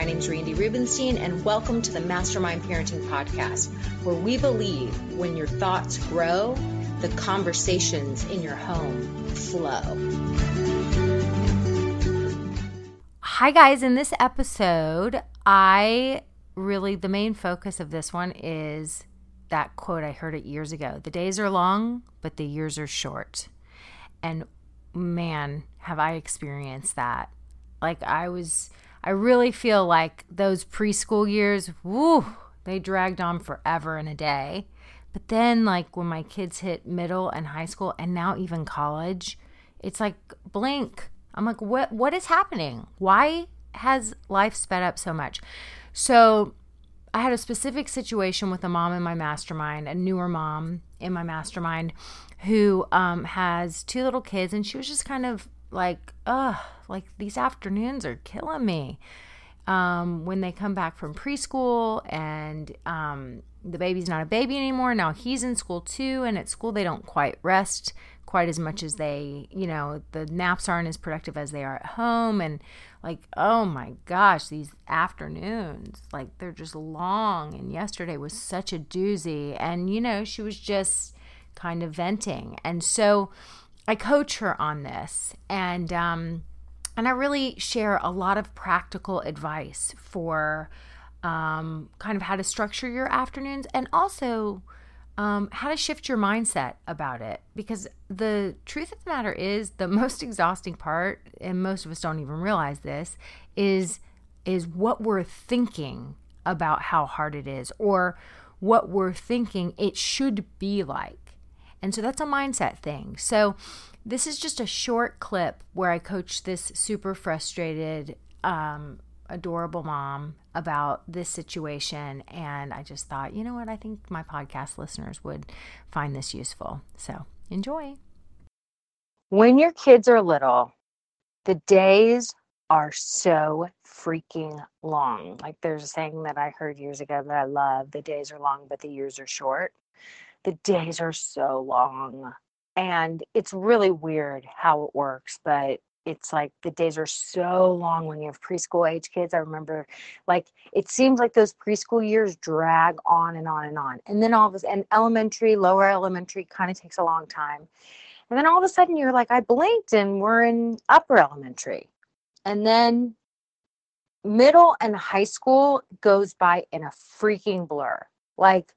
My name is Randi Rubenstein, and welcome to the Mastermind Parenting Podcast, where we believe when your thoughts grow, the conversations in your home flow. Hi, guys. In this episode, I really, the main focus of this one is that quote I heard it years ago. The days are long, but the years are short. And man, have I experienced that. Like I was I really feel like those preschool years, woo, they dragged on forever in a day. But then like when my kids hit middle and high school and now even college, it's like blink. I'm like what what is happening? Why has life sped up so much? So I had a specific situation with a mom in my mastermind, a newer mom in my mastermind, who um, has two little kids, and she was just kind of like, ugh, like these afternoons are killing me. Um, when they come back from preschool and um, the baby's not a baby anymore, now he's in school too, and at school they don't quite rest quite as much as they, you know, the naps aren't as productive as they are at home. And like, oh my gosh, these afternoons, like they're just long. And yesterday was such a doozy. And, you know, she was just kind of venting. And so I coach her on this. And, um, and I really share a lot of practical advice for um, kind of how to structure your afternoons and also um, how to shift your mindset about it. Because the truth of the matter is, the most exhausting part, and most of us don't even realize this, is is what we're thinking about how hard it is, or what we're thinking it should be like. And so that's a mindset thing. So this is just a short clip where I coach this super frustrated um, adorable mom about this situation. And I just thought, you know what? I think my podcast listeners would find this useful. So enjoy. When your kids are little, the days are so freaking long. Like there's a saying that I heard years ago that I love the days are long, but the years are short. The days are so long. And it's really weird how it works, but it's like the days are so long when you have preschool age kids. I remember like it seems like those preschool years drag on and on and on. And then all of this and elementary, lower elementary kind of takes a long time. And then all of a sudden you're like, I blinked and we're in upper elementary. And then middle and high school goes by in a freaking blur. Like,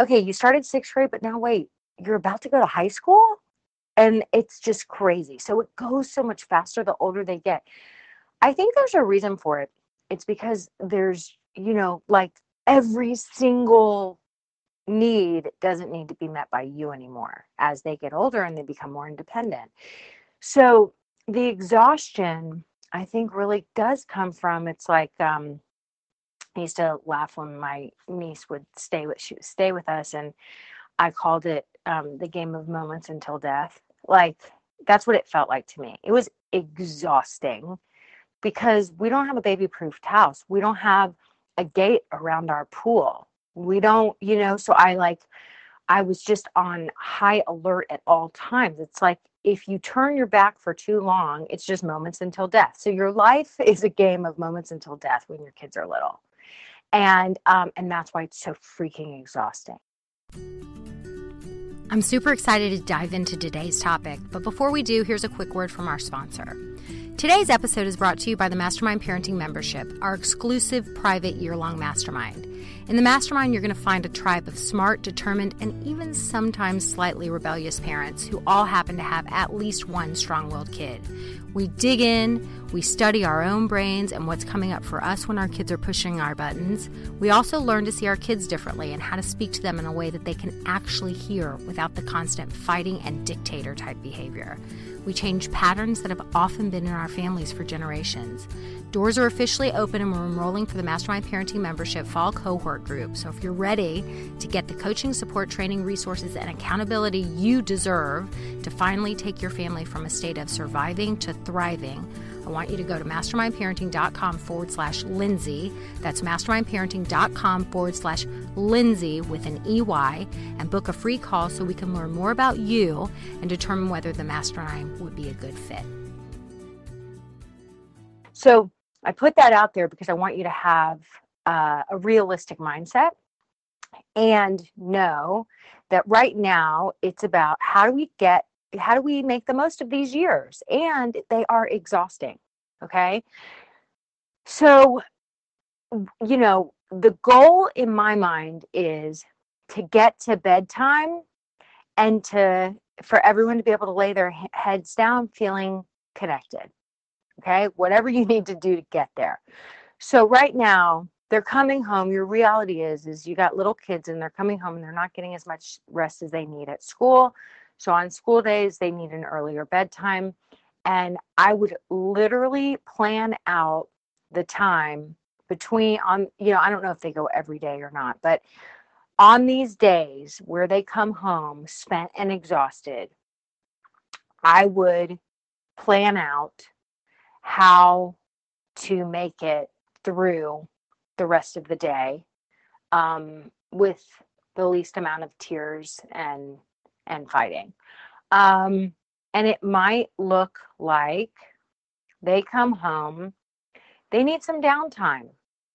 okay, you started sixth grade, but now wait, you're about to go to high school? and it's just crazy. So it goes so much faster the older they get. I think there's a reason for it. It's because there's, you know, like every single need doesn't need to be met by you anymore as they get older and they become more independent. So the exhaustion, I think, really does come from it's like, um, I used to laugh when my niece would stay with she stay with us and I called it um, the game of moments until death like that's what it felt like to me. It was exhausting because we don't have a baby proofed house. We don't have a gate around our pool. We don't, you know, so I like I was just on high alert at all times. It's like if you turn your back for too long, it's just moments until death. So your life is a game of moments until death when your kids are little. And um and that's why it's so freaking exhausting. I'm super excited to dive into today's topic, but before we do, here's a quick word from our sponsor. Today's episode is brought to you by the Mastermind Parenting Membership, our exclusive private year long mastermind. In the mastermind, you're going to find a tribe of smart, determined, and even sometimes slightly rebellious parents who all happen to have at least one strong willed kid. We dig in, we study our own brains and what's coming up for us when our kids are pushing our buttons. We also learn to see our kids differently and how to speak to them in a way that they can actually hear without the constant fighting and dictator type behavior. We change patterns that have often been in our families for generations. Doors are officially open and we're enrolling for the Mastermind Parenting Membership Fall Cohort Group. So if you're ready to get the coaching, support, training, resources, and accountability you deserve to finally take your family from a state of surviving to thriving, I want you to go to mastermindparenting.com forward slash Lindsey. That's mastermindparenting.com forward slash Lindsey with an EY and book a free call so we can learn more about you and determine whether the mastermind would be a good fit. So I put that out there because I want you to have uh, a realistic mindset and know that right now it's about how do we get how do we make the most of these years? And they are exhausting okay? So you know the goal in my mind is to get to bedtime and to for everyone to be able to lay their heads down feeling connected okay? Whatever you need to do to get there. So right now they're coming home. Your reality is is you got little kids and they're coming home and they're not getting as much rest as they need at school so on school days, they need an earlier bedtime. And I would literally plan out the time between on you know, I don't know if they go every day or not, but on these days where they come home spent and exhausted, I would plan out how to make it through the rest of the day um, with the least amount of tears and and fighting. Um, and it might look like they come home, they need some downtime.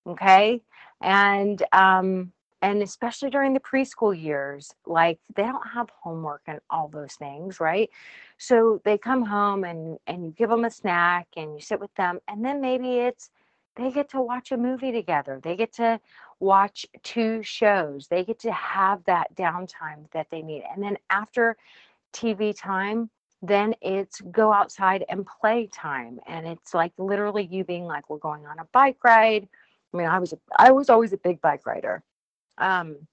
Okay. And, um, and especially during the preschool years, like they don't have homework and all those things, right? So they come home and and you give them a snack and you sit with them, and then maybe it's they get to watch a movie together. They get to watch two shows. They get to have that downtime that they need. And then after TV time, then it's go outside and play time. And it's like literally you being like, we're going on a bike ride. I mean, I was a, I was always a big bike rider. Um,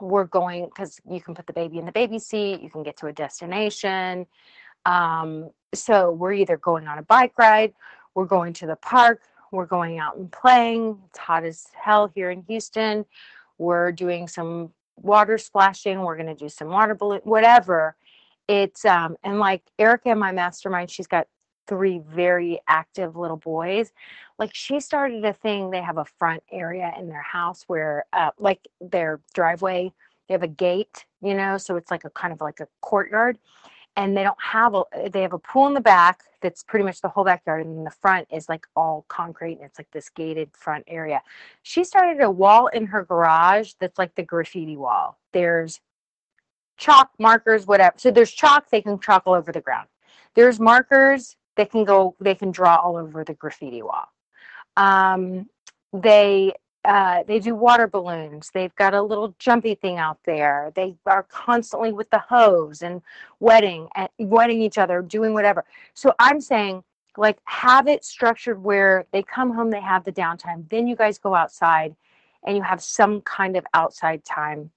we're going because you can put the baby in the baby seat, you can get to a destination. Um, so we're either going on a bike ride, we're going to the park, we're going out and playing. It's hot as hell here in Houston. We're doing some water splashing. We're going to do some water balloon, whatever. It's, um, and like Erica in my mastermind, she's got three very active little boys. Like she started a thing, they have a front area in their house where, uh, like their driveway, they have a gate, you know, so it's like a kind of like a courtyard and they don't have a they have a pool in the back that's pretty much the whole backyard and then the front is like all concrete and it's like this gated front area. She started a wall in her garage that's like the graffiti wall. There's chalk markers whatever so there's chalk they can chalk all over the ground. There's markers they can go they can draw all over the graffiti wall. Um, they uh, they do water balloons. They've got a little jumpy thing out there. They are constantly with the hose and wetting and wetting each other, doing whatever. So I'm saying, like, have it structured where they come home, they have the downtime. Then you guys go outside, and you have some kind of outside time.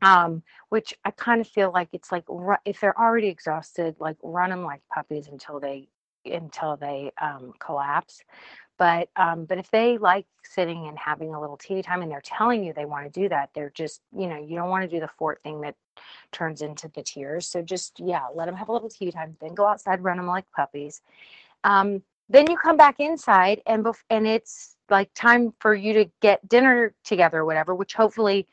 Um, which I kind of feel like it's like if they're already exhausted, like run them like puppies until they until they um, collapse but um, but if they like sitting and having a little tea time and they're telling you they want to do that they're just you know you don't want to do the fort thing that turns into the tears so just yeah let them have a little tea time then go outside run them like puppies. Um, then you come back inside and bef- and it's like time for you to get dinner together or whatever which hopefully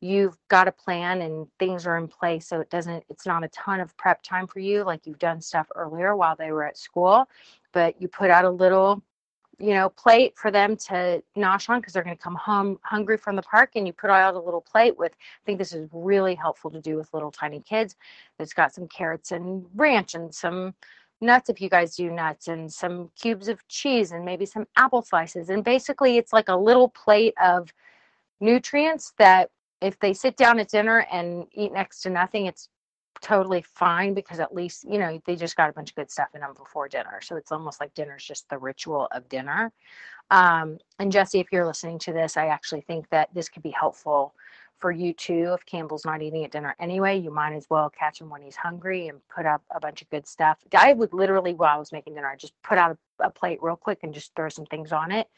you've got a plan and things are in place so it doesn't it's not a ton of prep time for you like you've done stuff earlier while they were at school but you put out a little you know, plate for them to nosh on because they're going to come home hungry from the park. And you put out a little plate with, I think this is really helpful to do with little tiny kids. It's got some carrots and ranch and some nuts if you guys do nuts and some cubes of cheese and maybe some apple slices and basically it's like a little plate of nutrients that if they sit down at dinner and eat next to nothing it's totally fine because at least you know they just got a bunch of good stuff in them before dinner. So it's almost like dinner's just the ritual of dinner. Um, and jesse if you're listening to this i actually think that this could be helpful for you too. If campbell's not eating at dinner anyway you might as well catch him when he's hungry and put up a bunch of good stuff. I would literally while i was making dinner i just put out a, a plate real quick and just throw some things on it.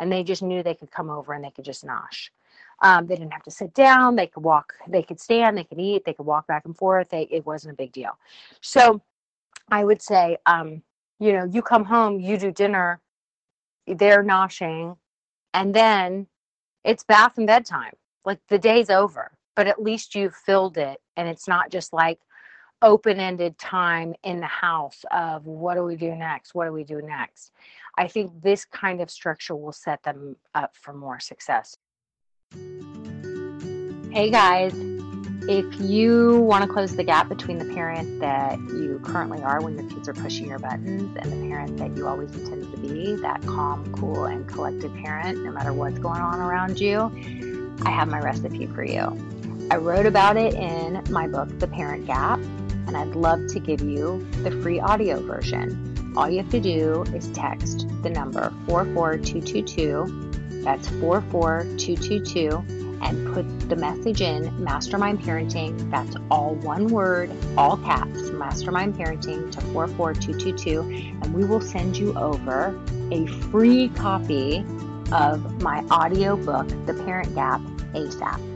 And they just knew they could come over and they could just nosh um, they didn't have to sit down. They could walk. They could stand. They could eat. They could walk back and forth. They, it wasn't a big deal. So I would say, um, you know, you come home, you do dinner, they're noshing, and then it's bath and bedtime. Like the day's over, but at least you've filled it, and it's not just like open-ended time in the house of what do we do next? What do we do next? I think this kind of structure will set them up for more success. Hey guys, if you want to close the gap between the parent that you currently are when your kids are pushing your buttons and the parent that you always intended to be, that calm, cool, and collected parent, no matter what's going on around you, I have my recipe for you. I wrote about it in my book, The Parent Gap, and I'd love to give you the free audio version. All you have to do is text the number 44222 that's 44222 and put the message in Mastermind Parenting. That's all one word, all caps, Mastermind Parenting to 44222. And we will send you over a free copy of my audio book, The Parent Gap, ASAP.